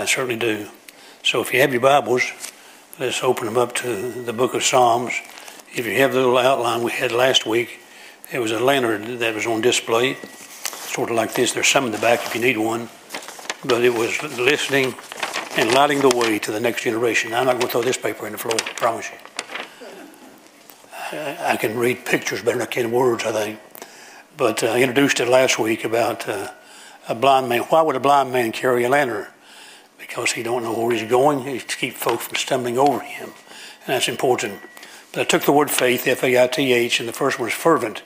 I certainly do. So if you have your Bibles, let's open them up to the book of Psalms. If you have the little outline we had last week, it was a lantern that was on display, sort of like this. There's some in the back if you need one. But it was listening and lighting the way to the next generation. I'm not going to throw this paper in the floor, I promise you. I can read pictures better than I can words, I think. But uh, I introduced it last week about uh, a blind man. Why would a blind man carry a lantern? Because he don't know where he's going. He keep folks from stumbling over him, and that's important. But I took the word faith, F-A-I-T-H, and the first one is fervent,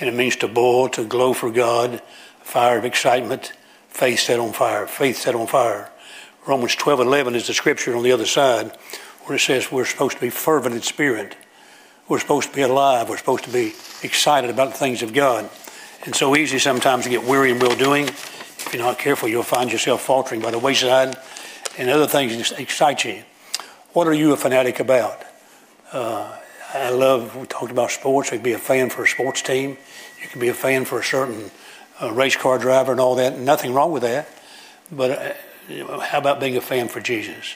and it means to boil, to glow for God, fire of excitement, faith set on fire, faith set on fire. Romans 12:11 is the scripture on the other side where it says we're supposed to be fervent in spirit. We're supposed to be alive. We're supposed to be excited about the things of God. And so easy sometimes to get weary in well doing. If you're not careful, you'll find yourself faltering by the wayside and other things excite you. What are you a fanatic about? Uh, I love, we talked about sports. You can be a fan for a sports team. You can be a fan for a certain uh, race car driver and all that. Nothing wrong with that. But uh, how about being a fan for Jesus?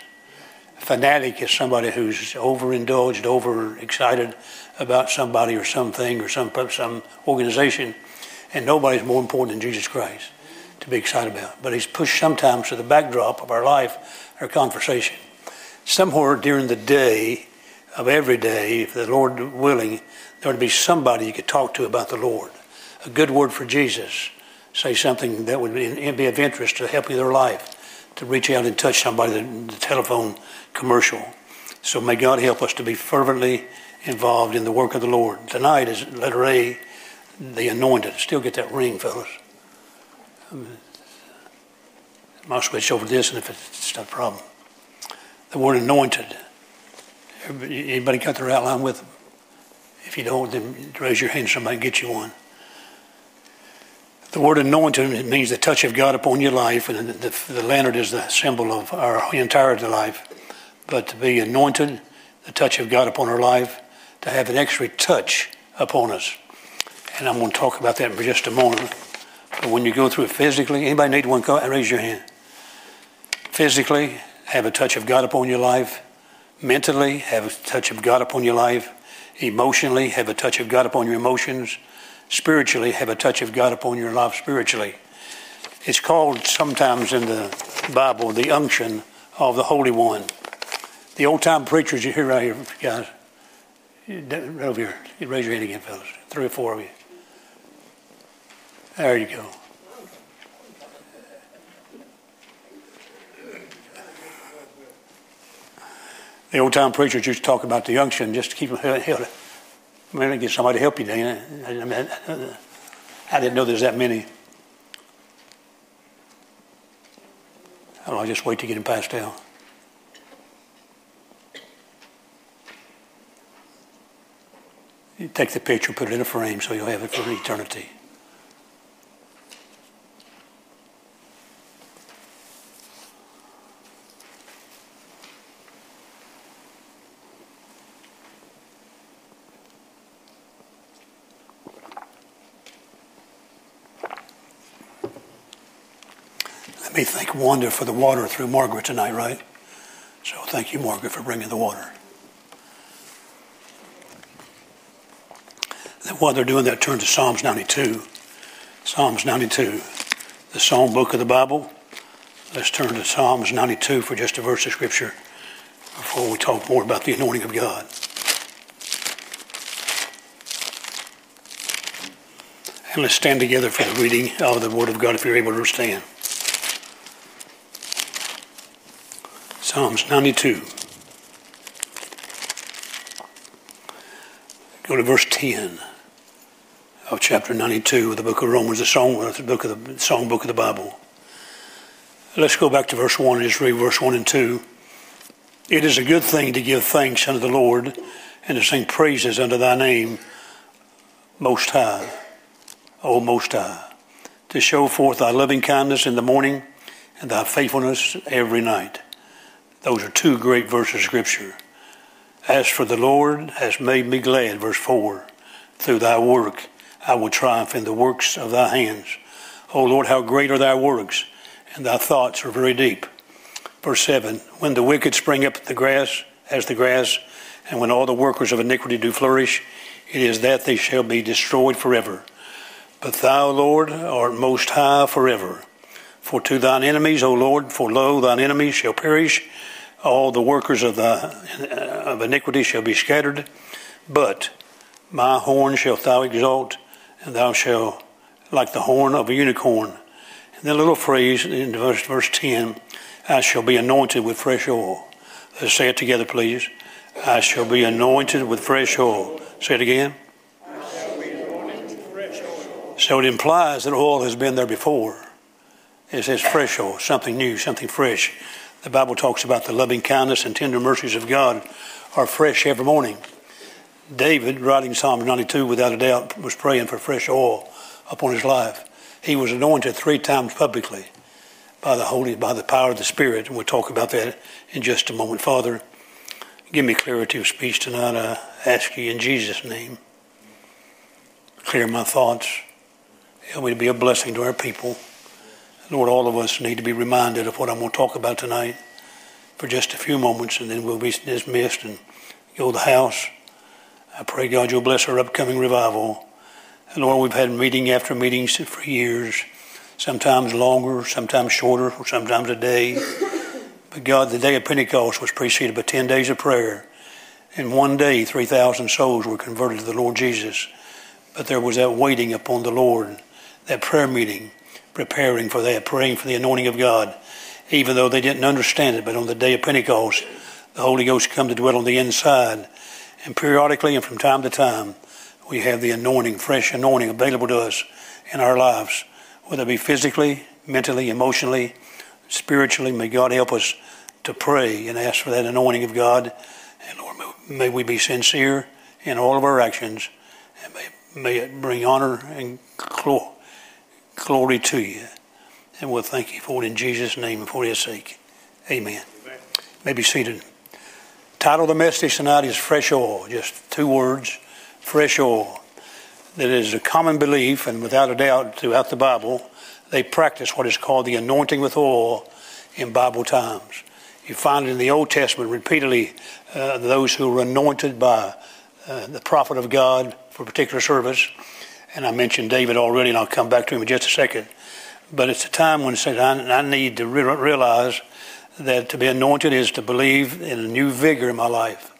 Fanatic is somebody who's overindulged, overexcited about somebody or something or some, some organization. And nobody's more important than Jesus Christ to be excited about. But he's pushed sometimes to the backdrop of our life, our conversation. Somewhere during the day of every day, if the Lord willing, there would be somebody you could talk to about the Lord. A good word for Jesus. Say something that would be, of interest to help you in their life. To reach out and touch somebody, the, the telephone commercial. So may God help us to be fervently involved in the work of the Lord. Tonight is letter A, the anointed. Still get that ring, fellas. I'll switch over this, and if it's not a problem. The word anointed. Anybody got their outline with them? If you don't, then raise your hand. Somebody get you one. The word anointed means the touch of God upon your life, and the, the, the lantern is the symbol of our entire life. But to be anointed, the touch of God upon our life, to have an extra touch upon us. And I'm going to talk about that for just a moment. But when you go through it physically, anybody need one? Raise your hand. Physically, have a touch of God upon your life. Mentally, have a touch of God upon your life. Emotionally, have a touch of God upon your emotions. Spiritually, have a touch of God upon your life spiritually. It's called sometimes in the Bible the unction of the Holy One. The old time preachers you hear right here, guys, right over here, raise your hand again, fellas. Three or four of you. There you go. The old time preachers used to talk about the unction just to keep them held. I mean, get somebody to help you, Dana. I, I didn't know there's that many. I don't just wait to get him passed out. You take the picture, put it in a frame so you'll have it for eternity. Me thank Wanda for the water through Margaret tonight, right? So thank you, Margaret, for bringing the water. Then while they're doing that, turn to Psalms 92. Psalms 92, the Psalm book of the Bible. Let's turn to Psalms 92 for just a verse of Scripture before we talk more about the anointing of God. And let's stand together for the reading of the Word of God if you're able to stand. Psalms 92. Go to verse 10 of chapter 92 of the book of Romans, the song, uh, the book of the song book of the Bible. Let's go back to verse 1 and just read verse 1 and 2. It is a good thing to give thanks unto the Lord and to sing praises unto thy name, Most High, O Most High, to show forth thy loving kindness in the morning and thy faithfulness every night those are two great verses of Scripture. As for the Lord has made me glad, verse 4, through thy work I will triumph in the works of thy hands. O Lord, how great are thy works, and thy thoughts are very deep. Verse 7 When the wicked spring up the grass, as the grass, and when all the workers of iniquity do flourish, it is that they shall be destroyed forever. But thou, Lord, art most high forever. For to thine enemies, O Lord, for lo, thine enemies shall perish, all the workers of, the, of iniquity shall be scattered. But my horn shalt thou exalt, and thou shalt like the horn of a unicorn. And then little phrase in verse, verse 10 I shall be anointed with fresh oil. Let's say it together, please. I shall be anointed with fresh oil. Say it again. I shall be anointed with fresh oil. So it implies that oil has been there before. It says fresh oil, something new, something fresh. The Bible talks about the loving kindness and tender mercies of God are fresh every morning. David, writing Psalm 92 without a doubt, was praying for fresh oil upon his life. He was anointed three times publicly by the Holy, by the power of the Spirit, and we'll talk about that in just a moment. Father, give me clarity of speech tonight. I ask you in Jesus' name. Clear my thoughts. Help me to be a blessing to our people. Lord, all of us need to be reminded of what I'm going to talk about tonight for just a few moments, and then we'll be dismissed and go to the house. I pray, God, you'll bless our upcoming revival. And Lord, we've had meeting after meeting for years, sometimes longer, sometimes shorter, sometimes a day. But God, the day of Pentecost was preceded by 10 days of prayer. In one day, 3,000 souls were converted to the Lord Jesus. But there was that waiting upon the Lord, that prayer meeting preparing for that, praying for the anointing of God, even though they didn't understand it. But on the day of Pentecost, the Holy Ghost come to dwell on the inside. And periodically and from time to time, we have the anointing, fresh anointing available to us in our lives, whether it be physically, mentally, emotionally, spiritually. May God help us to pray and ask for that anointing of God. And Lord, may we be sincere in all of our actions. And may, may it bring honor and glory Glory to you. And we'll thank you for it in Jesus' name and for his sake. Amen. Amen. May be seated. Title of the message tonight is Fresh Oil. Just two words fresh oil. That is a common belief, and without a doubt, throughout the Bible, they practice what is called the anointing with oil in Bible times. You find it in the Old Testament repeatedly uh, those who were anointed by uh, the prophet of God for a particular service and I mentioned David already, and I'll come back to him in just a second. But it's a time when I, I need to re- realize that to be anointed is to believe in a new vigor in my life.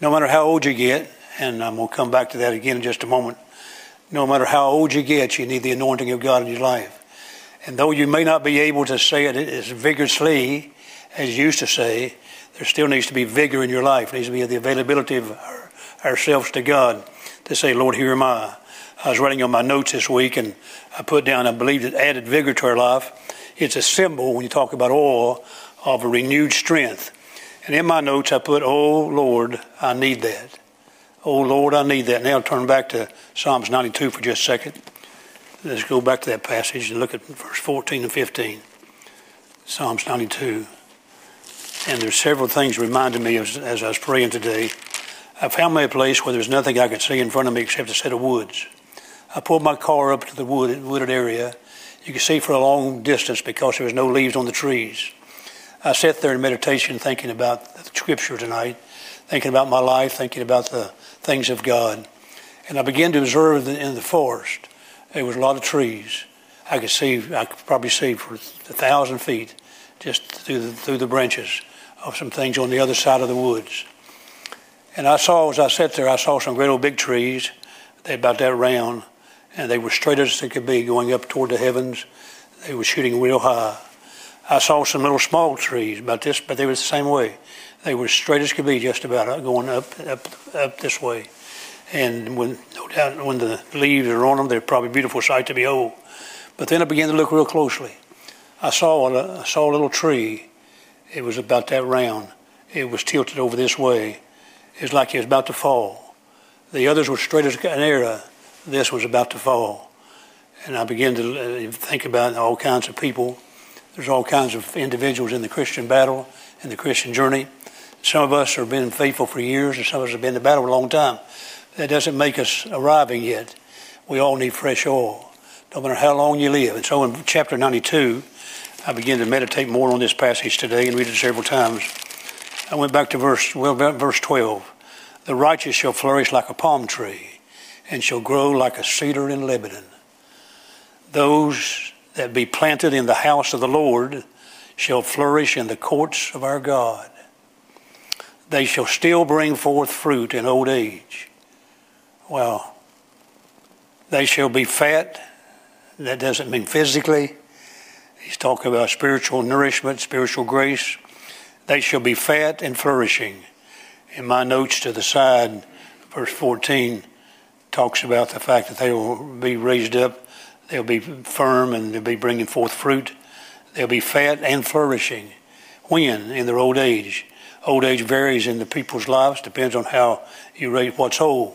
No matter how old you get, and I'm going to come back to that again in just a moment. No matter how old you get, you need the anointing of God in your life. And though you may not be able to say it as vigorously as you used to say, there still needs to be vigor in your life. There needs to be the availability of ourselves to God to say, Lord, here am I. I was writing on my notes this week, and I put down, I believe it added vigor to our life. It's a symbol when you talk about oil of a renewed strength. And in my notes, I put, Oh Lord, I need that. Oh Lord, I need that. Now I'll turn back to Psalms 92 for just a second. Let's go back to that passage and look at verse 14 and 15. Psalms 92. And there's several things reminded me as, as I was praying today. I found me a place where there's nothing I could see in front of me except a set of woods. I pulled my car up to the wooded, wooded area. You could see for a long distance because there was no leaves on the trees. I sat there in meditation thinking about the scripture tonight, thinking about my life, thinking about the things of God. And I began to observe in the forest, there was a lot of trees. I could see, I could probably see for a thousand feet just through the, through the branches of some things on the other side of the woods. And I saw, as I sat there, I saw some great old big trees. They about that round and they were straight as they could be going up toward the heavens. They were shooting real high. I saw some little small trees about this, but they were the same way. They were straight as could be, just about going up, up, up this way. And when, no doubt, when the leaves are on them, they're probably a beautiful sight to behold. But then I began to look real closely. I saw a, I saw a little tree. It was about that round. It was tilted over this way. It was like it was about to fall. The others were straight as an arrow this was about to fall. And I began to uh, think about all kinds of people. There's all kinds of individuals in the Christian battle, in the Christian journey. Some of us have been faithful for years, and some of us have been in the battle a long time. That doesn't make us arriving yet. We all need fresh oil, no matter how long you live. And so in chapter 92, I began to meditate more on this passage today and read it several times. I went back to verse, well, verse 12. The righteous shall flourish like a palm tree and shall grow like a cedar in Lebanon. Those that be planted in the house of the Lord shall flourish in the courts of our God. They shall still bring forth fruit in old age. Well, they shall be fat. That doesn't mean physically. He's talking about spiritual nourishment, spiritual grace. They shall be fat and flourishing. In my notes to the side, verse 14 talks about the fact that they will be raised up, they'll be firm, and they'll be bringing forth fruit. They'll be fat and flourishing. When? In their old age. Old age varies in the people's lives, depends on how you rate what's old.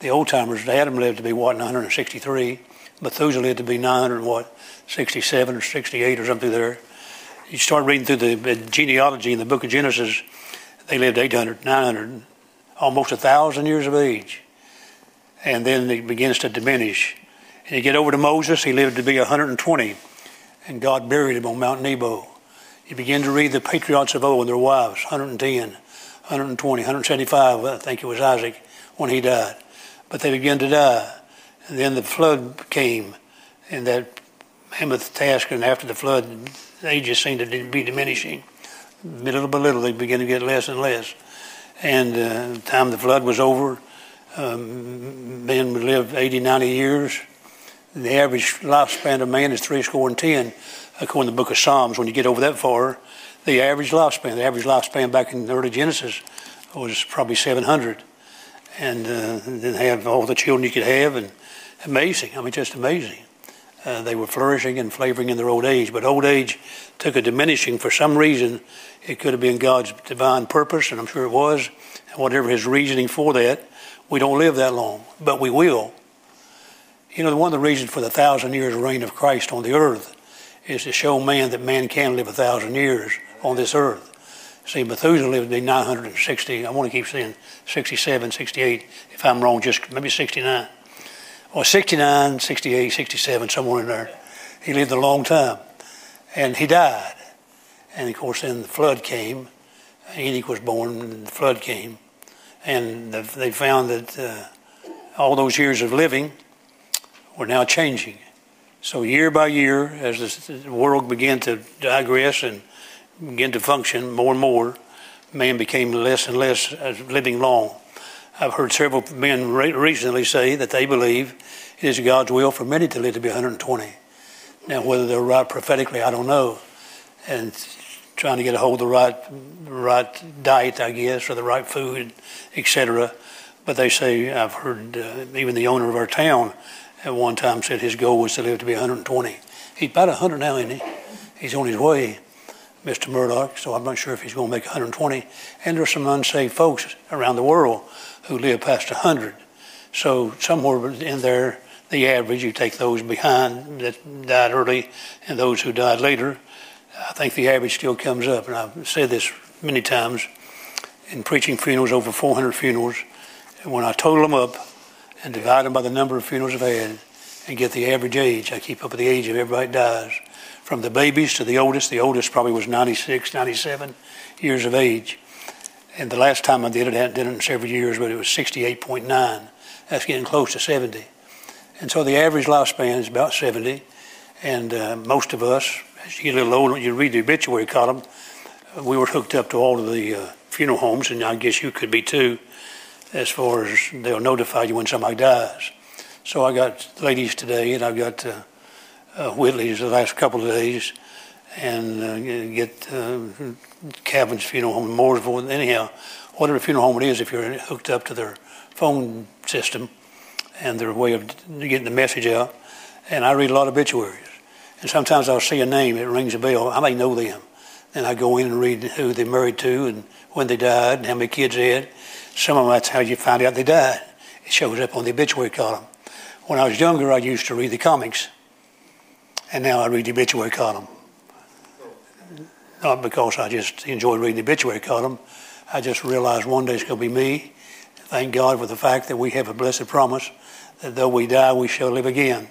The old timers, Adam lived to be what, 963. Methuselah lived to be 900 what, 67 or 68 or something there you start reading through the genealogy in the book of Genesis, they lived 800, 900, almost a thousand years of age. And then it begins to diminish. And you get over to Moses, he lived to be 120, and God buried him on Mount Nebo. You begin to read the patriarchs of old and their wives, 110, 120, 175, I think it was Isaac when he died. But they began to die. And then the flood came, and that mammoth task, and after the flood, they just seemed to be diminishing. Little by little, they began to get less and less. And uh, the time the flood was over, um, men would live 80, 90 years. The average lifespan of man is three score and ten, according to the book of Psalms. When you get over that far, the average lifespan, the average lifespan back in the early Genesis was probably 700. And uh, then have all the children you could have, and amazing. I mean, just amazing. Uh, they were flourishing and flavoring in their old age, but old age took a diminishing for some reason. It could have been God's divine purpose, and I'm sure it was, and whatever his reasoning for that, we don't live that long, but we will. You know, one of the reasons for the thousand years reign of Christ on the earth is to show man that man can live a thousand years on this earth. See, Methuselah lived to be 960. I want to keep saying 67, 68. If I'm wrong, just maybe 69 or 69, 68, 67, somewhere in there. He lived a long time. And he died. And of course, then the flood came. Enoch was born, and the flood came. And they found that uh, all those years of living were now changing. So, year by year, as the world began to digress and begin to function more and more, man became less and less living long. I've heard several men recently say that they believe it is God's will for many to live to be 120. Now, whether they're right prophetically, I don't know. And trying to get a hold of the right, right diet, I guess, or the right food, etc. But they say, I've heard uh, even the owner of our town at one time said his goal was to live to be 120. He's about 100 now, isn't he? He's on his way. Mr. Murdock, so I'm not sure if he's going to make 120. And there's some unsaved folks around the world who live past 100. So somewhere in there, the average, you take those behind that died early and those who died later, I think the average still comes up. And I've said this many times in preaching funerals, over 400 funerals. And when I total them up and divide them by the number of funerals I've had and get the average age, I keep up with the age of everybody that dies from the babies to the oldest. The oldest probably was 96, 97 years of age. And the last time I did it, I hadn't done it in several years, but it was 68.9. That's getting close to 70. And so the average lifespan is about 70. And uh, most of us, you get a little older, you read the obituary column, we were hooked up to all of the uh, funeral homes, and I guess you could be too, as far as they'll notify you when somebody dies. So I got ladies today, and I've got uh, uh, Whitley's the last couple of days and uh, get uh, Cavin's funeral home Mooresville. Anyhow, whatever funeral home it is, if you're hooked up to their phone system and their way of getting the message out, and I read a lot of obituaries. And sometimes I'll see a name, it rings a bell. I may know them. Then I go in and read who they're married to and when they died and how many kids they had. Some of them, that's how you find out they died. It shows up on the obituary column. When I was younger, I used to read the comics and now I read the obituary column. Not because I just enjoy reading the obituary column. I just realized one day it's going to be me. Thank God for the fact that we have a blessed promise that though we die, we shall live again.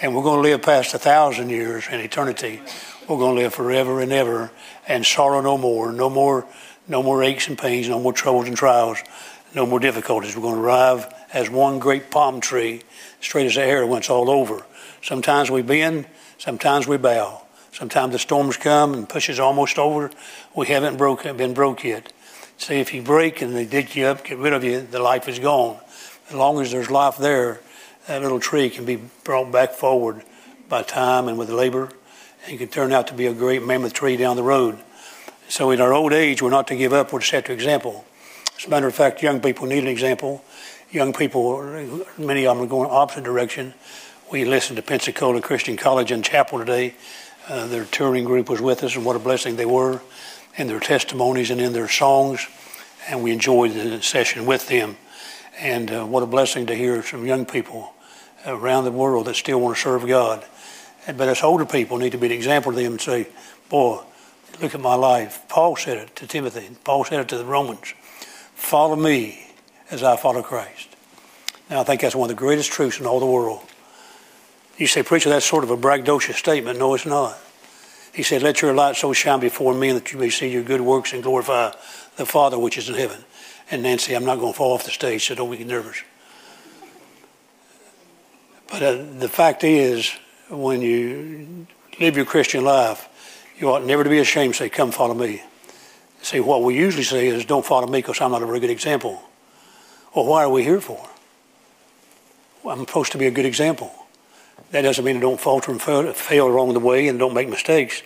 And we're going to live past a thousand years in eternity we're going to live forever and ever and sorrow no more, no more, no more aches and pains, no more troubles and trials, no more difficulties. We're going to arrive as one great palm tree, straight as the air when it's all over. Sometimes we bend, sometimes we bow. Sometimes the storms come and push us almost over. We haven't broke, been broke yet. See, if you break and they dig you up, get rid of you, the life is gone. As long as there's life there, that little tree can be brought back forward by time and with labor and can turn out to be a great mammoth tree down the road. So in our old age, we're not to give up, we're to set the example. As a matter of fact, young people need an example. Young people, many of them are going opposite direction. We listened to Pensacola Christian College and Chapel today. Uh, their touring group was with us, and what a blessing they were in their testimonies and in their songs. And we enjoyed the session with them. And uh, what a blessing to hear some young people around the world that still want to serve God. But us older people need to be an example to them and say, boy, look at my life. Paul said it to Timothy. Paul said it to the Romans. Follow me as I follow Christ. Now, I think that's one of the greatest truths in all the world. You say, preacher, that's sort of a braggadocious statement. No, it's not. He said, let your light so shine before men that you may see your good works and glorify the Father which is in heaven. And Nancy, I'm not going to fall off the stage, so don't be nervous. But uh, the fact is, when you live your Christian life, you ought never to be ashamed to say, Come follow me. See, what we usually say is, Don't follow me because I'm not a very good example. Well, why are we here for? Well, I'm supposed to be a good example. That doesn't mean I don't falter and fail, fail along the way and don't make mistakes.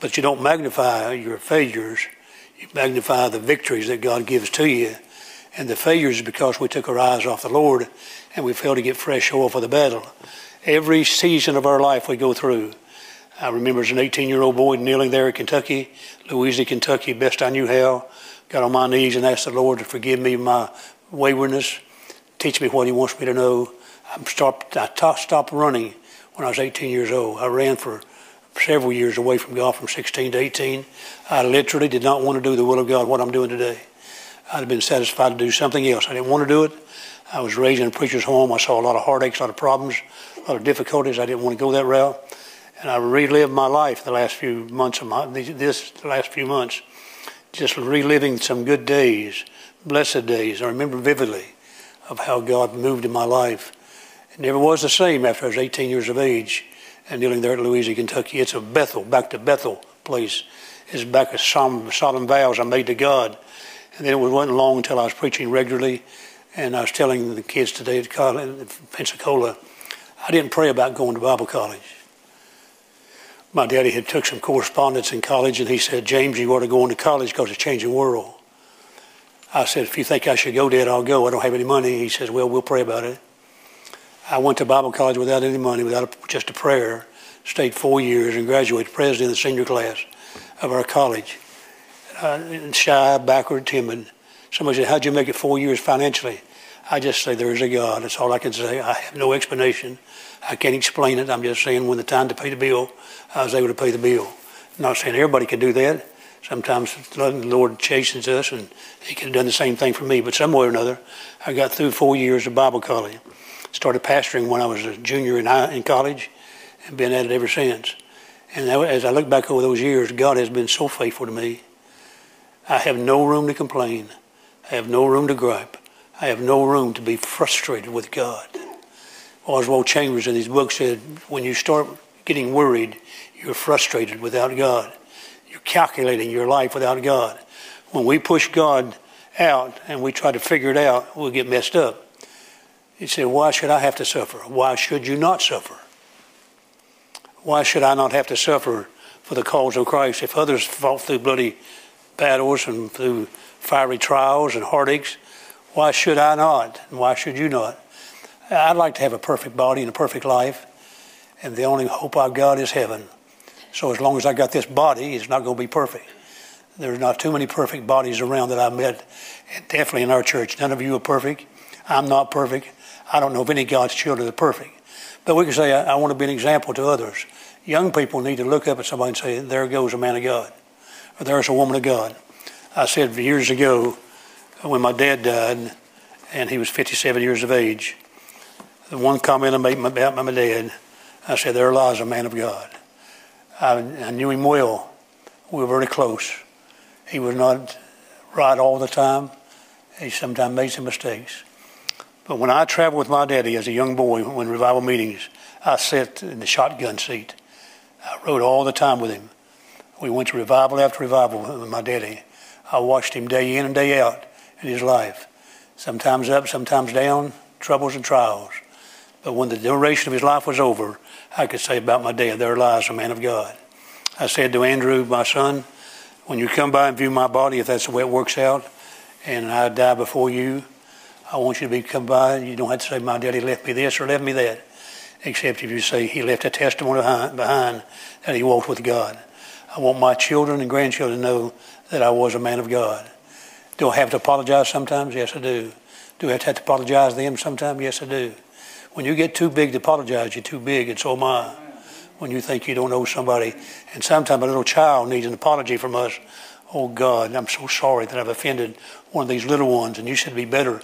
But you don't magnify your failures. You magnify the victories that God gives to you. And the failures is because we took our eyes off the Lord and we failed to get fresh oil for the battle. Every season of our life we go through. I remember as an 18 year old boy kneeling there in Kentucky, Louisiana, Kentucky, best I knew how. Got on my knees and asked the Lord to forgive me my waywardness, teach me what He wants me to know. I stopped, I stopped running when I was 18 years old. I ran for several years away from God from 16 to 18. I literally did not want to do the will of God, what I'm doing today. I'd have been satisfied to do something else. I didn't want to do it. I was raised in a preacher's home. I saw a lot of heartaches, a lot of problems, a lot of difficulties. I didn't want to go that route. And I relived my life the last few months of my, this, last few months, just reliving some good days, blessed days. I remember vividly of how God moved in my life. It never was the same after I was 18 years of age and kneeling there at Louisiana, Kentucky. It's a Bethel, back to Bethel place. It's back to solemn, solemn vows I made to God. And then it wasn't long until I was preaching regularly and I was telling the kids today at college, Pensacola, I didn't pray about going to Bible college. My daddy had took some correspondence in college, and he said, James, you ought to go into college because it's changing world. I said, if you think I should go, Dad, I'll go. I don't have any money. He says, well, we'll pray about it. I went to Bible college without any money, without a, just a prayer, stayed four years, and graduated president of the senior class of our college. Uh, shy, backward, timid. Somebody said, How'd you make it four years financially? I just say, There is a God. That's all I can say. I have no explanation. I can't explain it. I'm just saying, when the time to pay the bill, I was able to pay the bill. I'm not saying everybody can do that. Sometimes the Lord chastens us, and He could have done the same thing for me. But some way or another, I got through four years of Bible college. Started pastoring when I was a junior in, high, in college, and been at it ever since. And as I look back over those years, God has been so faithful to me. I have no room to complain. I have no room to gripe. I have no room to be frustrated with God. Oswald Chambers in his book said, when you start getting worried, you're frustrated without God. You're calculating your life without God. When we push God out and we try to figure it out, we'll get messed up. He said, Why should I have to suffer? Why should you not suffer? Why should I not have to suffer for the cause of Christ if others fought through bloody battles and through fiery trials and heartaches. Why should I not? And why should you not? I'd like to have a perfect body and a perfect life, and the only hope I've got is heaven. So as long as I got this body, it's not going to be perfect. There's not too many perfect bodies around that I've met, and definitely in our church. None of you are perfect. I'm not perfect. I don't know if any God's children are perfect. But we can say, I, I want to be an example to others. Young people need to look up at somebody and say, There goes a man of God, there's a woman of God. I said years ago when my dad died and he was 57 years of age, the one comment I made about my dad, I said, There lies a man of God. I, I knew him well. We were very close. He was not right all the time. He sometimes made some mistakes. But when I traveled with my daddy as a young boy, when revival meetings, I sat in the shotgun seat. I rode all the time with him. We went to revival after revival with my daddy. I watched him day in and day out in his life. Sometimes up, sometimes down, troubles and trials. But when the duration of his life was over, I could say about my dad, there lies a man of God. I said to Andrew, my son, when you come by and view my body, if that's the way it works out, and I die before you, I want you to be come by. You don't have to say, my daddy left me this or left me that, except if you say he left a testimony behind, behind that he walked with God. I want my children and grandchildren to know that I was a man of God. Do I have to apologize sometimes? Yes, I do. Do I have to, have to apologize to them sometimes? Yes, I do. When you get too big to apologize, you're too big, and so am I. When you think you don't know somebody, and sometimes a little child needs an apology from us. Oh God, I'm so sorry that I've offended one of these little ones, and you should be better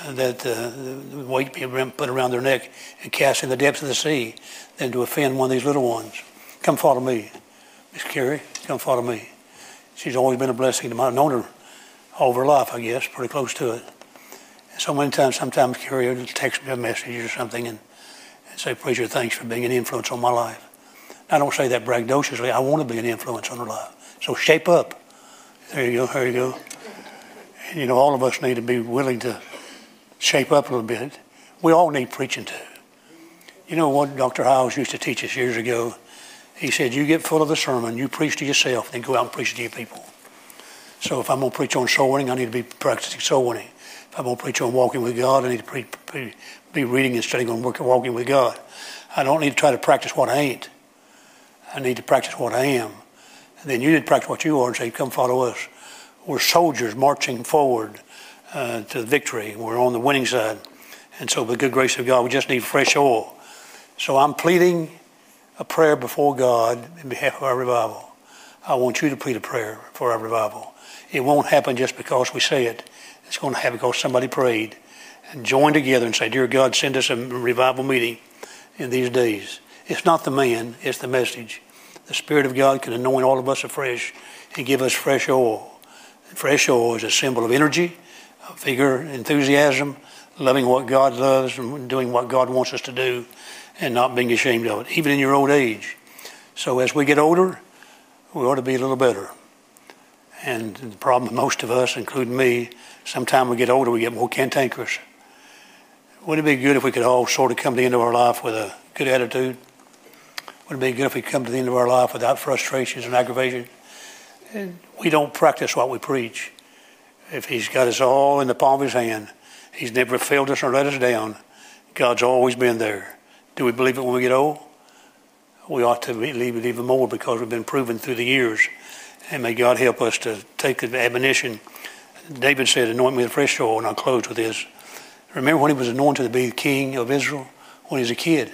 uh, that uh, the weight being put around their neck and cast in the depths of the sea than to offend one of these little ones. Come follow me, Miss Carrie. Come follow me. She's always been a blessing to me. I've known her all of her life, I guess, pretty close to it. And So many times, sometimes Carrie will text me a message or something and, and say, Preacher, thanks for being an influence on my life. I don't say that braggadociously. I want to be an influence on her life. So shape up. There you go. There you go. And, you know, all of us need to be willing to shape up a little bit. We all need preaching to. You know what Dr. Hyles used to teach us years ago? He said, You get full of the sermon, you preach to yourself, then go out and preach to your people. So if I'm going to preach on soul winning, I need to be practicing soul winning. If I'm going to preach on walking with God, I need to pre- pre- be reading and studying on walking with God. I don't need to try to practice what I ain't. I need to practice what I am. And then you need to practice what you are and say, come follow us. We're soldiers marching forward uh, to victory. We're on the winning side. And so, with the good grace of God, we just need fresh oil. So I'm pleading a prayer before God in behalf of our revival. I want you to plead a prayer for our revival. It won't happen just because we say it. It's going to happen because somebody prayed and joined together and say, Dear God, send us a revival meeting in these days. It's not the man, it's the message. The Spirit of God can anoint all of us afresh and give us fresh oil. Fresh oil is a symbol of energy, vigor, enthusiasm, loving what God loves and doing what God wants us to do and not being ashamed of it, even in your old age. So as we get older, we ought to be a little better. And the problem most of us, including me, sometime we get older, we get more cantankerous. Wouldn't it be good if we could all sort of come to the end of our life with a good attitude? Wouldn't it be good if we come to the end of our life without frustrations and aggravation? And we don't practice what we preach. If He's got us all in the palm of His hand, He's never failed us or let us down. God's always been there. Do we believe it when we get old? We ought to believe it even more because we've been proven through the years and may God help us to take the admonition. David said, Anoint me with fresh oil, and I'll close with this. Remember when he was anointed to be king of Israel? When he was a kid.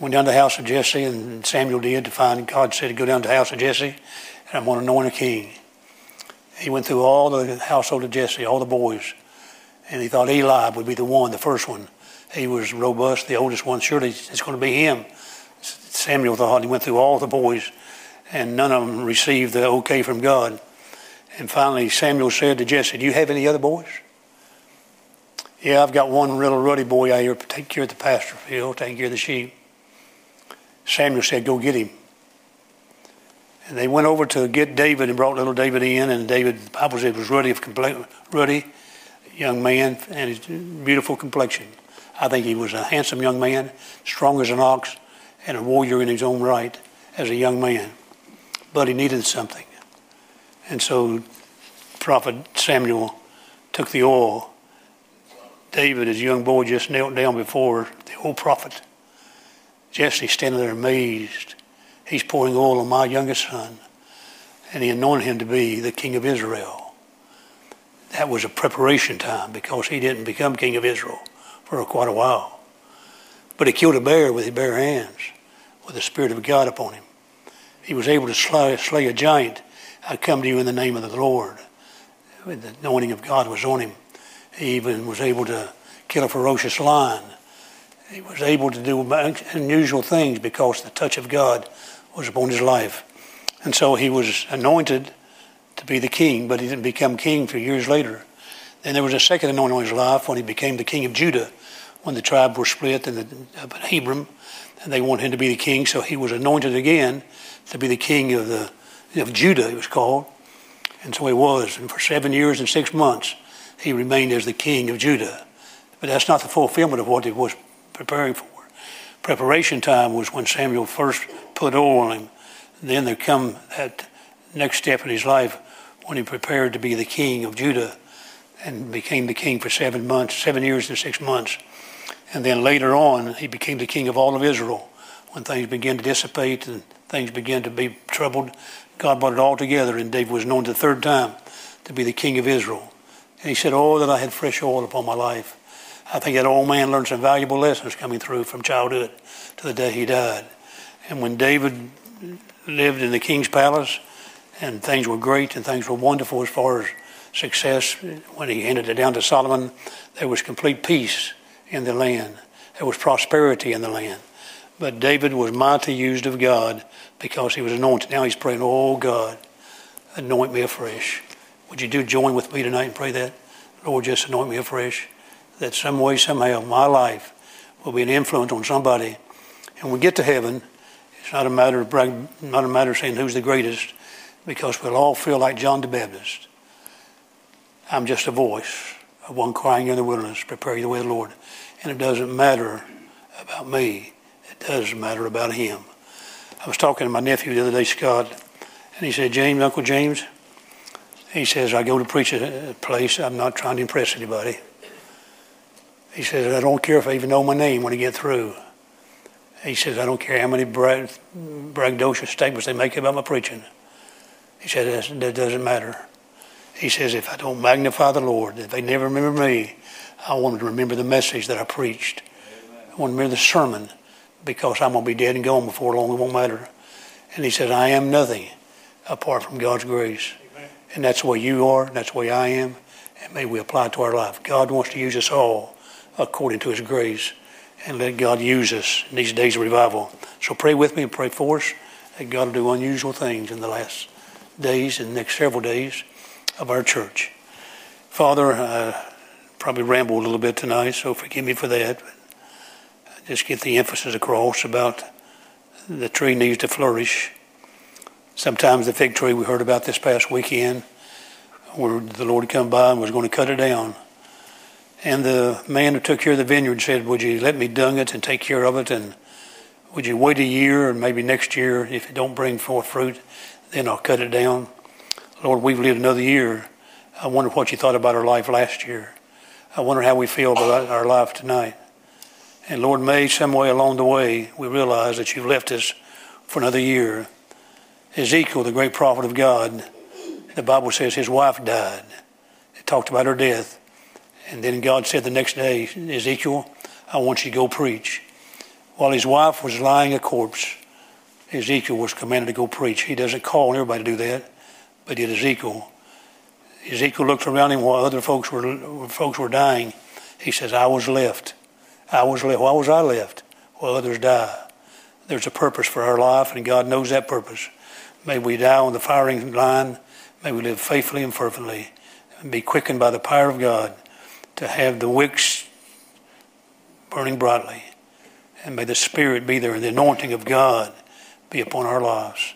Went down to the house of Jesse, and Samuel did to find God said to go down to the house of Jesse, and I'm going to anoint a king. He went through all the household of Jesse, all the boys, and he thought Eli would be the one, the first one. He was robust, the oldest one. Surely it's going to be him. Samuel thought he went through all the boys and none of them received the okay from God. And finally, Samuel said to Jesse, Do you have any other boys? Yeah, I've got one little ruddy boy out here, take care of the pasture field, take care of the sheep. Samuel said, Go get him. And they went over to get David and brought little David in. And David, the Bible said, was ruddy, ruddy young man and his beautiful complexion. I think he was a handsome young man, strong as an ox, and a warrior in his own right as a young man but he needed something. And so Prophet Samuel took the oil. David, as a young boy, just knelt down before the old prophet. Jesse standing there amazed. He's pouring oil on my youngest son. And he anointed him to be the king of Israel. That was a preparation time because he didn't become king of Israel for quite a while. But he killed a bear with his bare hands, with the Spirit of God upon him he was able to slay, slay a giant. I come to you in the name of the Lord. The anointing of God was on him. He even was able to kill a ferocious lion. he was able to do unusual things because the touch of God was upon his life. And so he was anointed to be the king, but he didn't become king for years later. Then there was a second anointing on his life when he became the king of Judah, when the tribe were split in the uh, Hebron, and they wanted him to be the king. So he was anointed again to be the king of the of Judah. It was called, and so he was. And for seven years and six months, he remained as the king of Judah. But that's not the fulfillment of what he was preparing for. Preparation time was when Samuel first put oil on him. Then there come that next step in his life when he prepared to be the king of Judah and became the king for seven months, seven years and six months. And then later on, he became the king of all of Israel. When things began to dissipate and things began to be troubled, God brought it all together, and David was known the third time to be the king of Israel. And he said, Oh, that I had fresh oil upon my life. I think that old man learned some valuable lessons coming through from childhood to the day he died. And when David lived in the king's palace, and things were great and things were wonderful as far as success. When he handed it down to Solomon, there was complete peace in the land. There was prosperity in the land. But David was mightily used of God because he was anointed. Now he's praying, Oh God, anoint me afresh. Would you do join with me tonight and pray that? Lord, just anoint me afresh. That some way, somehow, my life will be an influence on somebody. And when we get to heaven, it's not a matter of not a matter of saying who's the greatest, because we'll all feel like John the Baptist. I'm just a voice of one crying in the wilderness, prepare the way of the Lord. And it doesn't matter about me. It does matter about him. I was talking to my nephew the other day, Scott, and he said, James, Uncle James, he says, I go to preach at a place, I'm not trying to impress anybody. He says, I don't care if I even know my name when I get through. He says, I don't care how many brag- braggadocious statements they make about my preaching. He said, that doesn't matter. He says, if I don't magnify the Lord, if they never remember me, I want them to remember the message that I preached. I want to remember the sermon because I'm going to be dead and gone before long. It won't matter. And he said, I am nothing apart from God's grace. Amen. And that's the way you are, and that's the way I am. And may we apply it to our life. God wants to use us all according to his grace. And let God use us in these days of revival. So pray with me and pray for us that God will do unusual things in the last days and the next several days of our church. Father, I probably rambled a little bit tonight, so forgive me for that. just get the emphasis across about the tree needs to flourish. Sometimes the fig tree we heard about this past weekend, where the Lord come by and was going to cut it down. And the man who took care of the vineyard said, Would you let me dung it and take care of it? And would you wait a year and maybe next year, if it don't bring forth fruit, then I'll cut it down? Lord, we've lived another year. I wonder what you thought about our life last year. I wonder how we feel about our life tonight. And Lord, may some way along the way we realize that you've left us for another year. Ezekiel, the great prophet of God, the Bible says his wife died. It talked about her death. And then God said the next day, Ezekiel, I want you to go preach. While his wife was lying a corpse, Ezekiel was commanded to go preach. He doesn't call everybody to do that but did Ezekiel. Ezekiel looked around him while other folks were folks were dying. He says, "I was left. I was left. Why was I left? While others die. There's a purpose for our life, and God knows that purpose. May we die on the firing line. May we live faithfully and fervently, and be quickened by the power of God to have the wicks burning brightly. And may the Spirit be there, and the anointing of God be upon our lives.